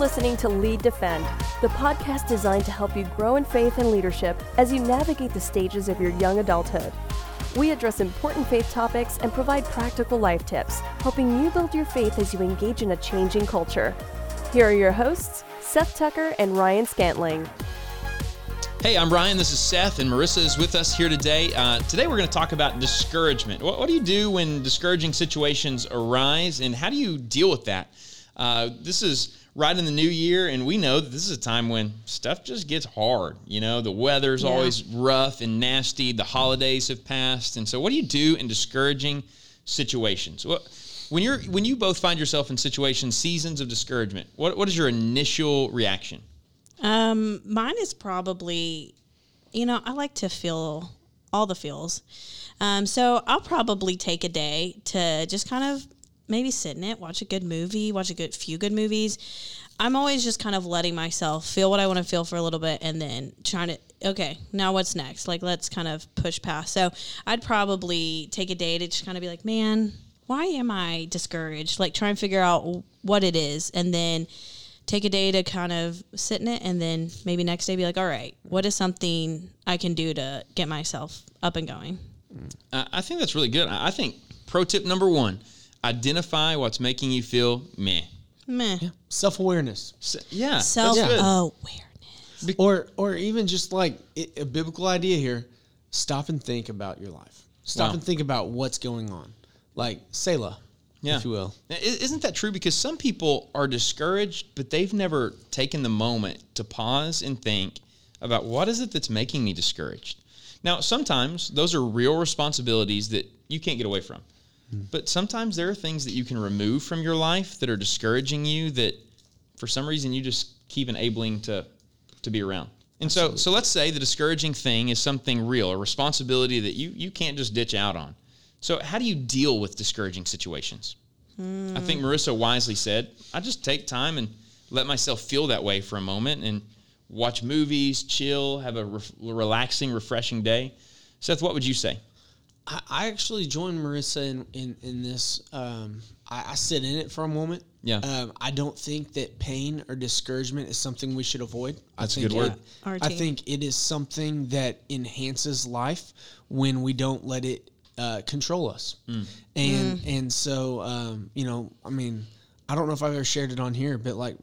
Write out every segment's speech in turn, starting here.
listening to Lead Defend, the podcast designed to help you grow in faith and leadership as you navigate the stages of your young adulthood. We address important faith topics and provide practical life tips, helping you build your faith as you engage in a changing culture. Here are your hosts, Seth Tucker and Ryan Scantling. Hey, I'm Ryan. This is Seth, and Marissa is with us here today. Uh, today, we're going to talk about discouragement. What, what, do you do when discouraging situations arise, and how do you deal with that? Uh, this is right in the new year, and we know that this is a time when stuff just gets hard. You know, the weather's yeah. always rough and nasty. The holidays have passed, and so what do you do in discouraging situations? What, when you're when you both find yourself in situations, seasons of discouragement, what what is your initial reaction? Um, mine is probably, you know, I like to feel all the feels. Um, so I'll probably take a day to just kind of maybe sit in it, watch a good movie, watch a good few good movies. I'm always just kind of letting myself feel what I want to feel for a little bit and then trying to okay, now what's next? Like let's kind of push past. So I'd probably take a day to just kind of be like, man, why am I discouraged? Like try and figure out what it is and then take a day to kind of sit in it and then maybe next day be like, all right, what is something I can do to get myself up and going? Mm. I think that's really good. I think pro tip number one identify what's making you feel meh. Meh. Yeah. Self awareness. Se- yeah. Self awareness. Be- or, or even just like it, a biblical idea here stop and think about your life. Stop wow. and think about what's going on. Like Selah, yeah. if you will. Isn't that true? Because some people are discouraged, but they've never taken the moment to pause and think about what is it that's making me discouraged. Now, sometimes those are real responsibilities that you can't get away from. But sometimes there are things that you can remove from your life that are discouraging you that for some reason you just keep enabling to to be around. And Absolutely. so so let's say the discouraging thing is something real, a responsibility that you you can't just ditch out on. So how do you deal with discouraging situations? Mm. I think Marissa wisely said, I just take time and let myself feel that way for a moment and watch movies, chill, have a re- relaxing, refreshing day. Seth, what would you say? I, I actually joined Marissa in in, in this. Um, I, I, sit in it for a moment. Yeah. Um, I don't think that pain or discouragement is something we should avoid. That's I think a good word. I think it is something that enhances life when we don't let it uh, control us. Mm. And mm. and so um, you know, I mean, I don't know if I've ever shared it on here, but like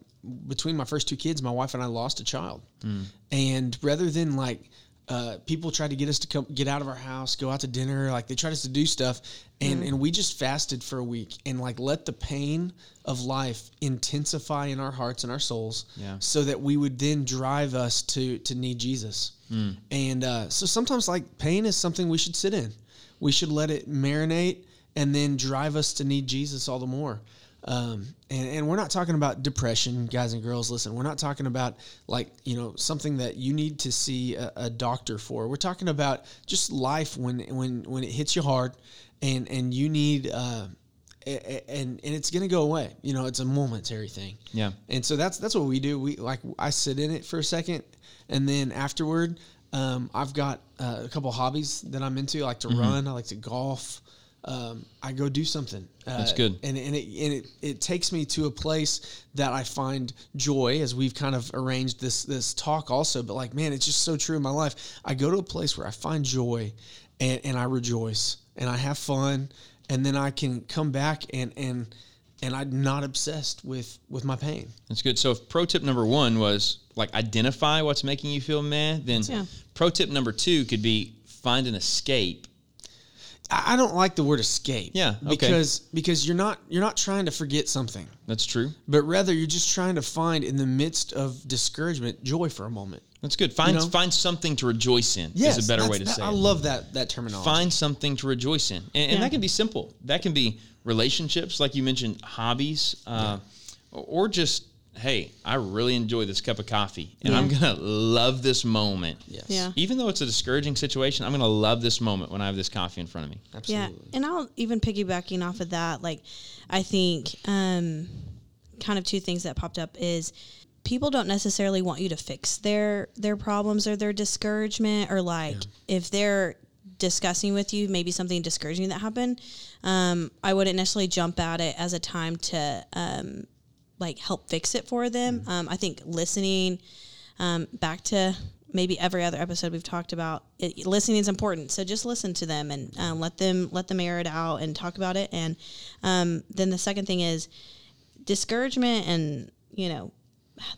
between my first two kids, my wife and I lost a child. Mm. And rather than like uh, people tried to get us to come get out of our house, go out to dinner. Like they tried us to do stuff, and mm. and we just fasted for a week and like let the pain of life intensify in our hearts and our souls, yeah. so that we would then drive us to to need Jesus. Mm. And uh, so sometimes like pain is something we should sit in. We should let it marinate and then drive us to need Jesus all the more. Um, and, and we're not talking about depression, guys and girls. Listen, we're not talking about like, you know, something that you need to see a, a doctor for. We're talking about just life when, when, when it hits you hard and, and you need, uh, and and it's gonna go away. You know, it's a momentary thing. Yeah. And so that's that's what we do. We like I sit in it for a second, and then afterward, um, I've got uh, a couple hobbies that I'm into. I like to mm-hmm. run. I like to golf um, I go do something. Uh, That's good. And, and, it, and it, it takes me to a place that I find joy as we've kind of arranged this, this talk also. But like, man, it's just so true in my life. I go to a place where I find joy and, and I rejoice and I have fun. And then I can come back and, and, and I'm not obsessed with, with my pain. That's good. So if pro tip number one was like identify what's making you feel mad, then yeah. pro tip number two could be find an escape I don't like the word escape. Yeah, okay. because because you're not you're not trying to forget something. That's true. But rather you're just trying to find in the midst of discouragement joy for a moment. That's good. Find you know? find something to rejoice in. Yes, is a better way to that, say. I it. love that that terminology. Find something to rejoice in, and, and yeah. that can be simple. That can be relationships, like you mentioned, hobbies, uh, yeah. or just hey, I really enjoy this cup of coffee and yeah. I'm going to love this moment. Yes. Yeah. Even though it's a discouraging situation, I'm going to love this moment when I have this coffee in front of me. Absolutely. Yeah. And I'll even piggybacking off of that, like, I think um, kind of two things that popped up is people don't necessarily want you to fix their their problems or their discouragement or like yeah. if they're discussing with you maybe something discouraging that happened um, i wouldn't necessarily jump at it as a time to um, like help fix it for them. Um, I think listening um, back to maybe every other episode we've talked about it, listening is important. So just listen to them and um, let them let them air it out and talk about it. And um, then the second thing is discouragement and you know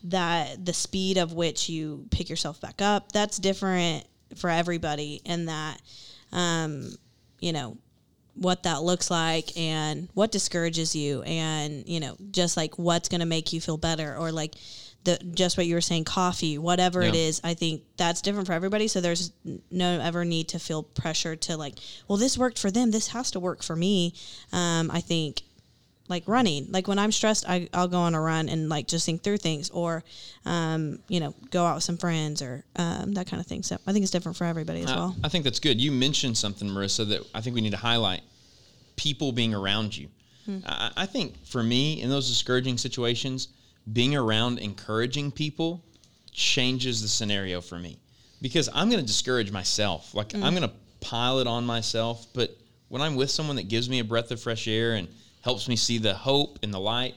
that the speed of which you pick yourself back up that's different for everybody and that um, you know what that looks like and what discourages you and you know just like what's going to make you feel better or like the just what you were saying coffee whatever it Yeah. is i think that's different for everybody. So there's no ever need to feel pressure to like well this worked for them. This has to work for me. Um, i think like running like when i'm stressed I, i'll go on a run and like just think through things or um, you know go out with some friends or um, that kind of thing so i think it's different for everybody as well I think that's good. You mentioned something, Marissa, that I think we need to highlight: people being around you. Hmm. I, I think for me, in those discouraging situations, being around encouraging people changes the scenario for me because I'm going to discourage myself. Like Hmm. I'm going to pile it on myself. But when I'm with someone that gives me a breath of fresh air and helps me see the hope and the light,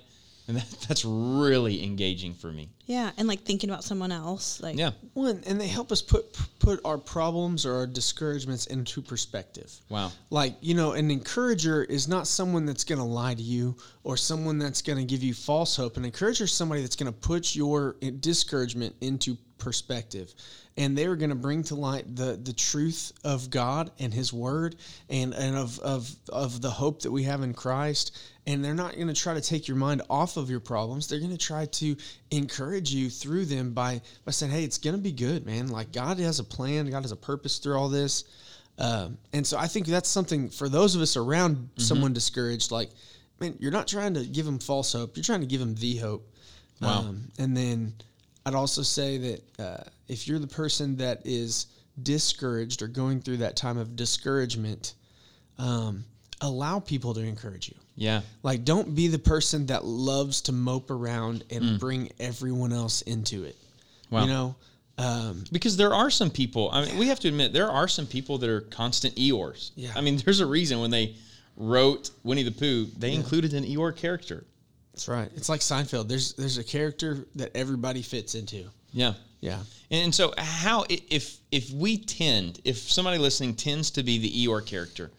and that, that's really engaging for me. yeah and like thinking about someone else like Yeah. One, and they help us put put our problems or our discouragements into perspective. Wow. Like, you know, an encourager is not someone that's going to lie to you or someone that's going to give you false hope. An encourager is somebody that's going to put your uh, discouragement into perspective. And they're going to bring to light the, the truth of God and His Word and, and of, of, of the hope that we have in Christ. And they're not going to try to take your mind off of your problems. They're going to try to encourage you through them by, by saying, hey, it's going to be good, man. Like, God has a plan, God has a purpose through all this. Um, and so I think that's something for those of us around someone discouraged, like, man, you're not trying to give them false hope. You're trying to give them the hope. Wow. Um, and then I'd also say that uh, if you're the person that is discouraged or going through that time of discouragement, um, allow people to encourage you. Yeah. Like, don't be the person that loves to mope around and bring everyone else into it. Wow. You know, um, Because there are some people, I mean, we have to admit, there are some people that are constant Eeyores. Yeah. I mean, there's a reason when they wrote Winnie the Pooh, they included an Eeyore character. That's right. It's like Seinfeld. There's there's a character that everybody fits into. Yeah. Yeah. And so, how if if we tend, if somebody listening tends to be the Eeyore character,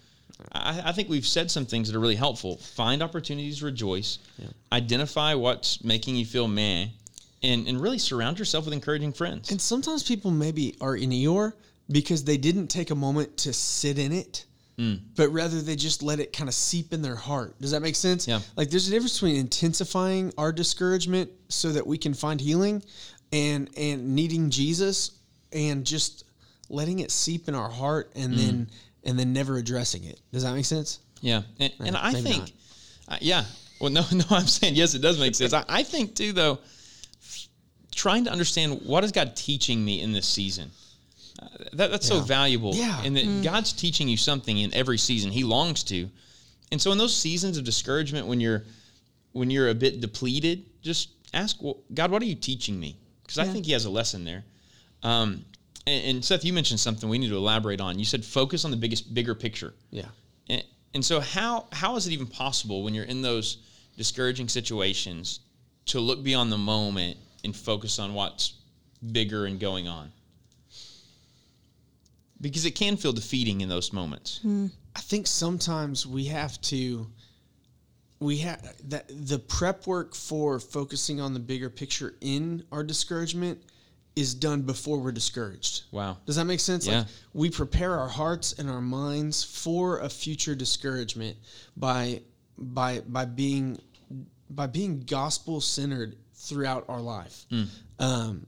I, I think we've said some things that are really helpful. Find opportunities to rejoice, identify what's making you feel meh, and and really surround yourself with encouraging friends. And sometimes people maybe are in Eeyore because they didn't take a moment to sit in it, but rather they just let it kind of seep in their heart. Does that make sense? Yeah. Like there's a difference between intensifying our discouragement so that we can find healing and and needing Jesus and just letting it seep in our heart and then and then never addressing it. Does that make sense? Yeah, and, and I think, uh, yeah. Well, no, no. I'm saying yes. It does make sense. I, I think too, though. Trying to understand what is God teaching me in this season. Uh, that, that's so valuable. Yeah. and that God's teaching you something in every season. He longs to, and so in those seasons of discouragement, when you're when you're a bit depleted, just ask well, God, what are you teaching me? Because I think He has a lesson there. Um, and, and Seth, you mentioned something we need to elaborate on. You said focus on the biggest, bigger picture. Yeah. And, and so how how is it even possible when you're in those discouraging situations to look beyond the moment and focus on what's bigger and going on? Because it can feel defeating in those moments. I think sometimes we have to we have that the prep work for focusing on the bigger picture in our discouragement is done before we're discouraged. Wow. Does that make sense? Yeah. Like we prepare our hearts and our minds for a future discouragement by by by being by being gospel centered throughout our life. Um, does,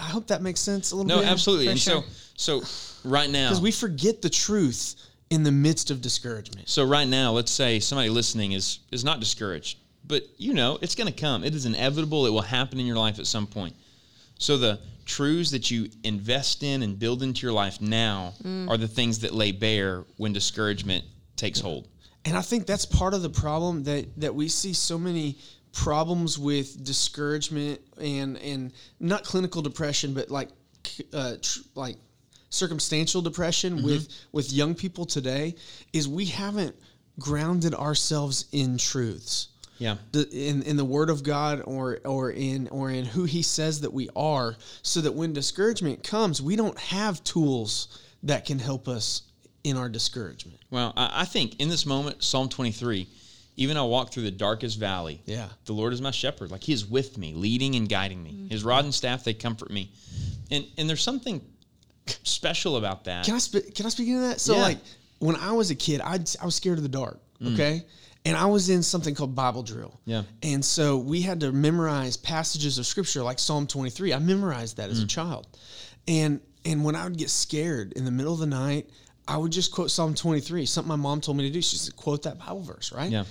I hope that makes sense a little. No, bit. absolutely. And sure. so so right now Because we forget the truth in the midst of discouragement. So right now, let's say somebody listening is is not discouraged, but you know it's going to come. It is inevitable. It will happen in your life at some point. So the truths that you invest in and build into your life now mm. are the things that lay bare when discouragement takes hold. And I think that's part of the problem that that we see so many problems with discouragement and and not clinical depression, but like uh, tr- like circumstantial depression with with young people today is we haven't grounded ourselves in truths. Yeah. the- in in the Word of God or or in or in who He says that we are, so that when discouragement comes, we don't have tools that can help us in our discouragement. Well, I, I think in this moment, Psalm 23, even I walk through the darkest valley. Yeah. The Lord is my shepherd. Like he is with me, leading and guiding me. His rod and staff, they comfort me. And and there's something special about that. Can I sp- can I speak into that? So Yeah. like when I was a kid, I I was scared of the dark. Okay. And I was in something called Bible drill. Yeah. And so we had to memorize passages of scripture like Psalm 23. I memorized that as Mm. a child. And and when I would get scared in the middle of the night, I would just quote Psalm 23, something my mom told me to do. She said, quote that Bible verse, right? Yeah.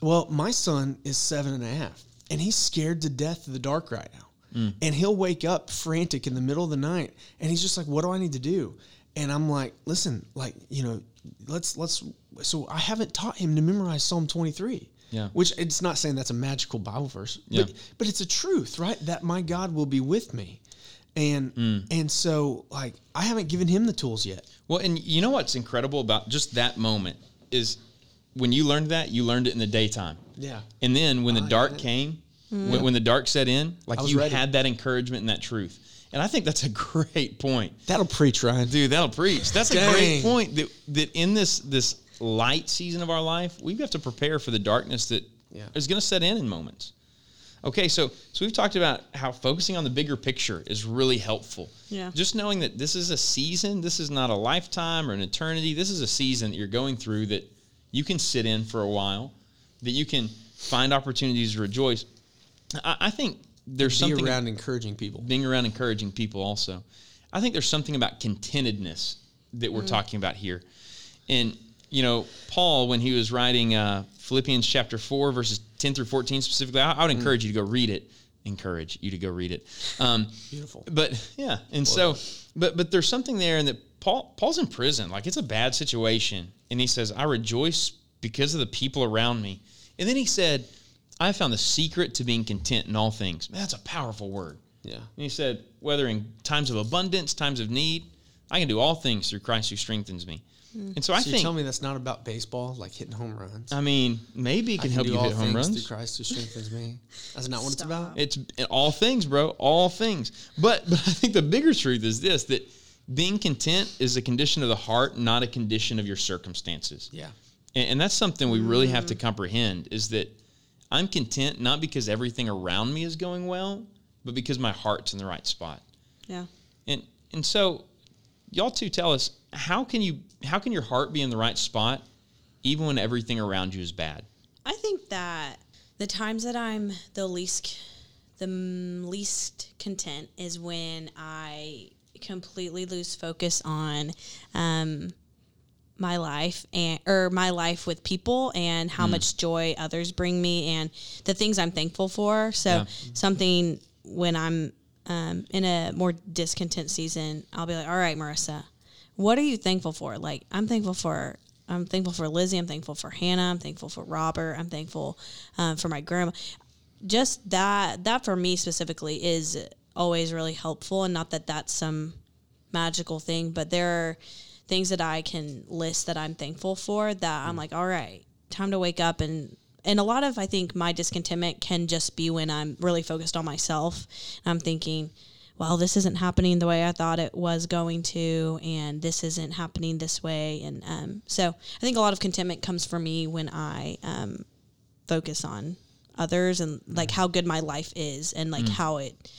Well, my son is seven and a half, and he's scared to death of the dark right now. Mm. And he'll wake up frantic in the middle of the night, and he's just like, "What do I need to do?" And I'm like, "Listen, like you know, let's let's." So I haven't taught him to memorize Psalm 23. Yeah. Which it's not saying that's a magical Bible verse, Yeah. but but it's a truth, right? That my God will be with me, and Mm. and so like I haven't given him the tools yet. Well, and you know what's incredible about just that moment is when you learned that, you learned it in the daytime. Yeah. And then when the I dark get it. came, when, when the dark set in, like you ready. had that encouragement and that truth. And I think that's a great point. That'll preach, Ryan. Dude, that'll preach. That's a great point that that in this this light season of our life, we have to prepare for the darkness that is Yeah. going to set in in moments. Okay, so so we've talked about how focusing on the bigger picture is really helpful. Yeah. Just knowing that this is a season, this is not a lifetime or an eternity. This is a season that you're going through that you can sit in for a while, that you can find opportunities to rejoice. I, I think there's Be something around encouraging people. being around encouraging people also. I think there's something about contentedness that we're talking about here. And, you know, Paul, when he was writing uh, Philippians chapter 4, verses 10 through 14 specifically, I, I would encourage you to go read it. Encourage you to go read it. Um, Beautiful. But yeah, and so, but but there's something there, and that Paul Paul's in prison, like it's a bad situation, and he says, "I rejoice because of the people around me." And then he said, "I found the secret to being content in all things." Man, that's a powerful word. Yeah. And he said, whether in times of abundance, times of need, I can do all things through Christ who strengthens me. Mm. And so I So you think, tell me that's not about baseball, like hitting home runs. I mean, maybe it I can, help do you all hit home runs. through Christ who strengthens me. That's not what it's about. It's eh, all things, bro. All things. But but I think the bigger truth is this: that being content is a condition of the heart, not a condition of your circumstances. Yeah. And, and that's something we really have to mm. comprehend: is that I'm content not because everything around me is going well, but because my heart's in the right spot. Yeah. And and so, y'all two tell us how can you how can your heart be in the right spot, even when everything around you is bad? I think that the times that I'm the least the least content is when I completely lose focus on um, my life and or my life with people and how much joy others bring me and the things I'm thankful for. So Yeah. something when I'm um, in a more discontent season, I'll be like, "All right, Marissa, what are you thankful for?" Like I'm thankful for. I'm thankful for Lizzie. I'm thankful for Hannah. I'm thankful for Robert. I'm thankful um, for my grandma. Just that that for me specifically is always really helpful, and not that that's some magical thing, but there are things that I can list that I'm thankful for that I'm like, all right, time to wake up and and a lot of I think my discontentment can just be when I'm really focused on myself. I'm thinking, well, this isn't happening the way I thought it was going to, and this isn't happening this way, and um, so I think a lot of contentment comes for me when I um, focus on others and like how good my life is and like how it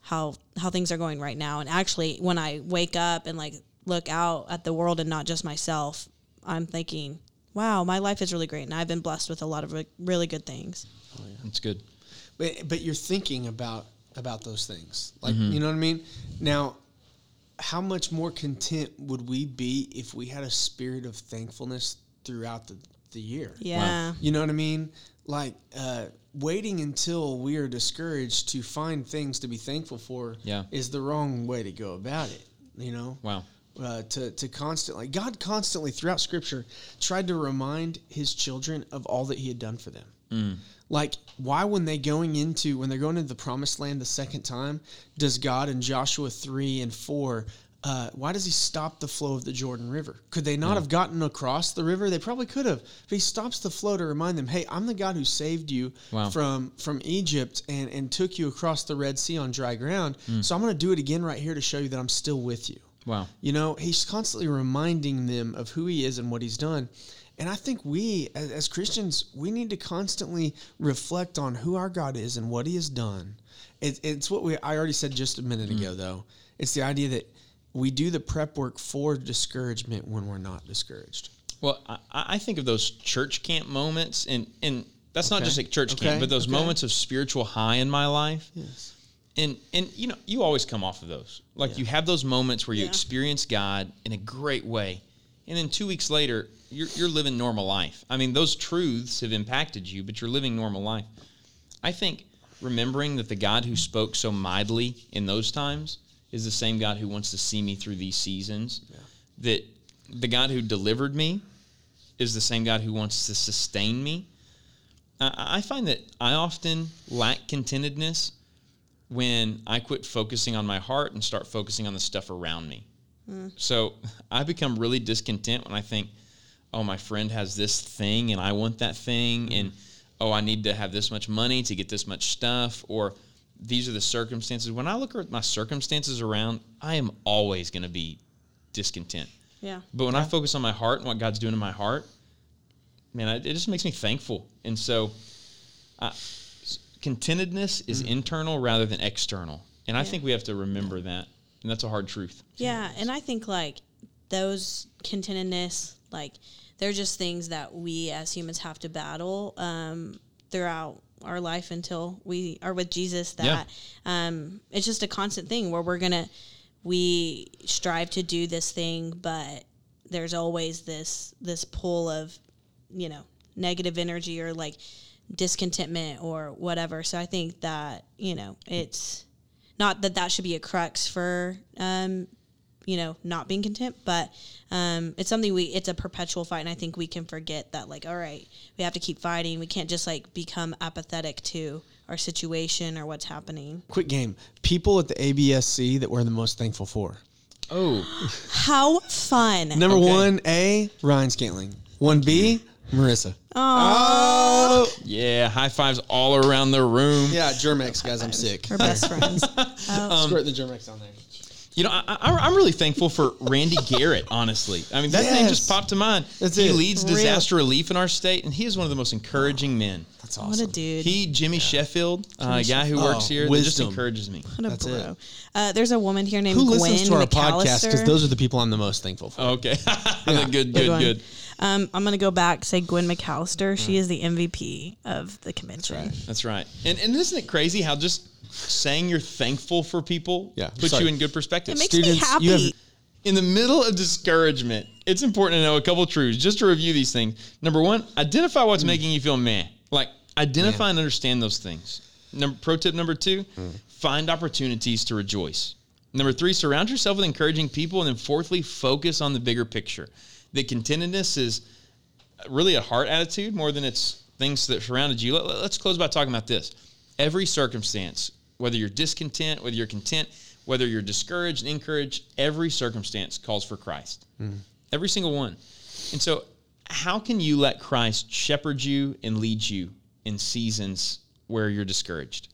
how how things are going right now. And actually when i wake up and like look out at the world and not just myself i'm thinking wow my life is really great and i've been blessed with a lot of re- really good things. That's good. But but you're thinking about about those things. Like Mm-hmm. you know what I mean? Now how much more content would we be if we had a spirit of thankfulness throughout the, the year? yeah You know what I mean? Like uh, waiting until we are discouraged to find things to be thankful for Yeah. is the wrong way to go about it. You know? Wow. uh, to to constantly God constantly throughout Scripture tried to remind His children of all that He had done for them. Like why when they going into when they're going into the Promised Land the second time does God in Joshua three and four uh, why does he stop the flow of the Jordan River? Could they not have gotten across the river? They probably could have. But he stops the flow to remind them, "Hey, I'm the God who saved you Wow. from from Egypt and and took you across the Red Sea on dry ground. Mm. So I'm going to do it again right here to show you that I'm still with you." Wow. You know, he's constantly reminding them of who he is and what he's done. And I think we, as, as Christians, we need to constantly reflect on who our God is and what he has done. It, it's what we, I already said just a minute mm. ago, though. It's the idea that we do the prep work for discouragement when we're not discouraged. Well, I, I think of those church camp moments, and and that's not just like church Okay. camp, but those Okay. moments of spiritual high in my life. Yes. And and you know, you always come off of those. Like you have those moments where you Yeah. experience God in a great way, and then two weeks later, you're you're living normal life. I mean, those truths have impacted you, but you're living normal life. I think remembering that the God who spoke so mightily in those times is the same God who wants to see me through these seasons. That the God who delivered me is the same God who wants to sustain me. I, I find that I often lack contentedness when I quit focusing on my heart and start focusing on the stuff around me. So I become really discontent when I think, oh, my friend has this thing and I want that thing, and oh, I need to have this much money to get this much stuff, or these are the circumstances. When I look at my circumstances around, I am always going to be discontent. Yeah. But when I focus on my heart and what God's doing in my heart, man, it it just makes me thankful. And so, uh, contentedness is internal rather than external. And I Yeah. think we have to remember that. And that's a hard truth. Yeah, and I think like those contentedness, like they're just things that we as humans have to battle um, throughout our life until we are with Jesus. That um, it's just a constant thing where we're gonna we strive to do this thing, but there's always this this pull of you know negative energy or like discontentment or whatever. So I think that you know it's not that that should be a crux for um, you know not being content but um, it's something we it's a perpetual fight and i think we can forget that like all right we have to keep fighting we can't just like become apathetic to our situation or what's happening Quick game. People at the ABSC that we're the most thankful for. Oh, how fun Number Okay. one, A, Ryan Scantling. One B, Marissa. oh yeah. High fives all around the room. Yeah, Germ-X, guys. I'm sick. we're best friends Squirt the Germ-X on there. You know, I, I, I'm really thankful for Randy Garrett, honestly. I mean, that name just popped to mind. That's he it. leads Real. disaster relief in our state, and he is one of the most encouraging men. That's awesome. what awesome. a dude He, Jimmy Sheffield, uh, guy who Oh, works here, that just encourages me. what a That's it. bro uh, there's a woman here named Who Gwen listens to our podcast? Because those are the people I'm the most thankful for. Okay. good, good, one. good. Um, I'm gonna go back. Say Gwen McAllister. She mm. is the MVP of the convention. That's right. And, and isn't it crazy how just saying you're thankful for people Yeah. puts Sorry. you in good perspective? It makes Students, me happy. you have- in the middle of discouragement, it's important to know a couple truths just to review these things. Number one, identify what's mm. making you feel meh. Like identify and understand those things. Number pro tip number two, mm. find opportunities to rejoice. Number three, surround yourself with encouraging people, and then fourthly, focus on the bigger picture. That contentedness is really a heart attitude more than it's things that surrounded you. Let, us close by talking about this. Every circumstance, whether you're discontent, whether you're content, whether you're discouraged, and encouraged, every circumstance calls for Christ. Mm-hmm. Every single one. And so, how can you let Christ shepherd you and lead you in seasons where you're discouraged?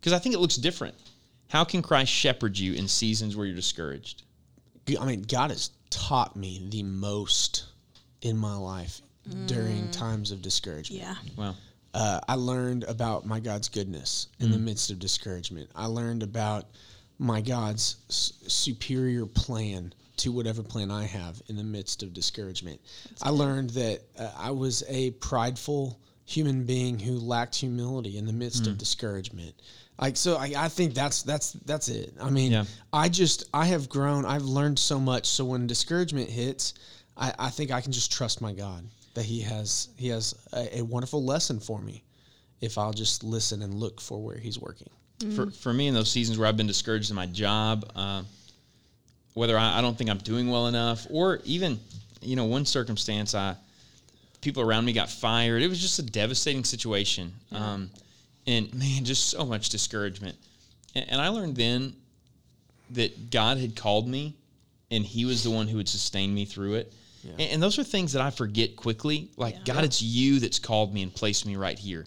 Because I think it looks different. How can Christ shepherd you in seasons where you're discouraged? I mean, God has taught me the most in my life during times of discouragement. Yeah. Well, uh, I learned about my God's goodness in the midst of discouragement. I learned about my God's s- superior plan to whatever plan I have in the midst of discouragement. I learned that uh, I was a prideful human being who lacked humility in the midst of discouragement. Like so, I, I think that's that's that's it. I mean, Yeah. I just I have grown. I've learned so much. So when discouragement hits, I, I think I can just trust my God that He has He has a, a wonderful lesson for me if I'll just listen and look for where He's working. for, for me in those seasons where I've been discouraged in my job, uh, whether I, I don't think I'm doing well enough, or even, you know, one circumstance, I people around me got fired. It was just a devastating situation, um, and man, just so much discouragement. And, and I learned then that God had called me and He was the one who would sustain me through it. And, and those are things that I forget quickly. Like, God, it's you that's called me and placed me right here.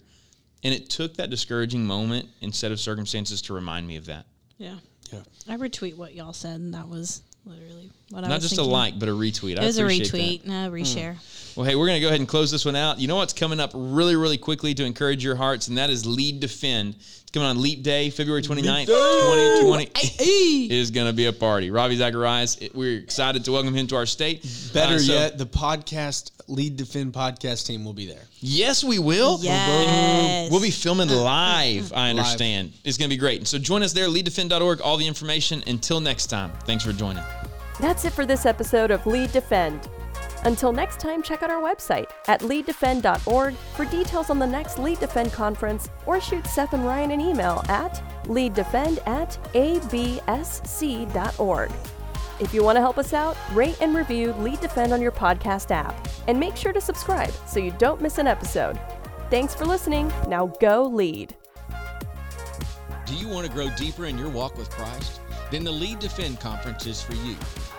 And it took that discouraging moment instead of circumstances to remind me of that. Yeah. Yeah. I retweet what y'all said, and that was literally what I Not was just thinking. a like, but a retweet. It was a appreciate that. retweet, no hmm. reshare. Well, hey, we're going to go ahead and close this one out. You know what's coming up really, really quickly to encourage your hearts, and that is Lead Defend. It's coming on Leap Day, February 29th, 2020. It is going to be a party. Ravi Zacharias, we're excited to welcome him to our state. Better Uh, so- yet, the podcast lead defend podcast team will be there. Yes, we will. Yes. We'll be filming live, I understand. It's going to be great. And so join us there, leaddefend.org, all the information. Until next time, thanks for joining. That's it for this episode of Lead Defend. Until next time, check out our website at leaddefend.org for details on the next Lead Defend conference or shoot Seth and Ryan an email at leaddefend at absc.org. If you want to help us out, rate and review Lead Defend on your podcast app and make sure to subscribe so you don't miss an episode. Thanks for listening. Now go lead. Do you want to grow deeper in your walk with Christ? Then the Lead Defend Conference is for you.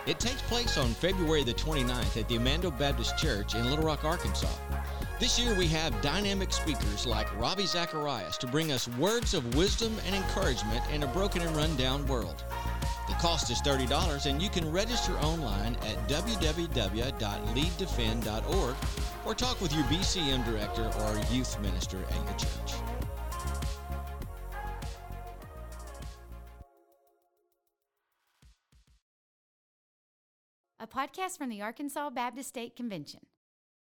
It takes place on February the 29th at the Amando Baptist Church in Little Rock, Arkansas. This year we have dynamic speakers like Ravi Zacharias to bring us words of wisdom and encouragement in a broken and rundown world. The cost is $30 and you can register online at www.leaddefend.org or talk with your BCM director or youth minister at your church. A podcast from the Arkansas Baptist State Convention.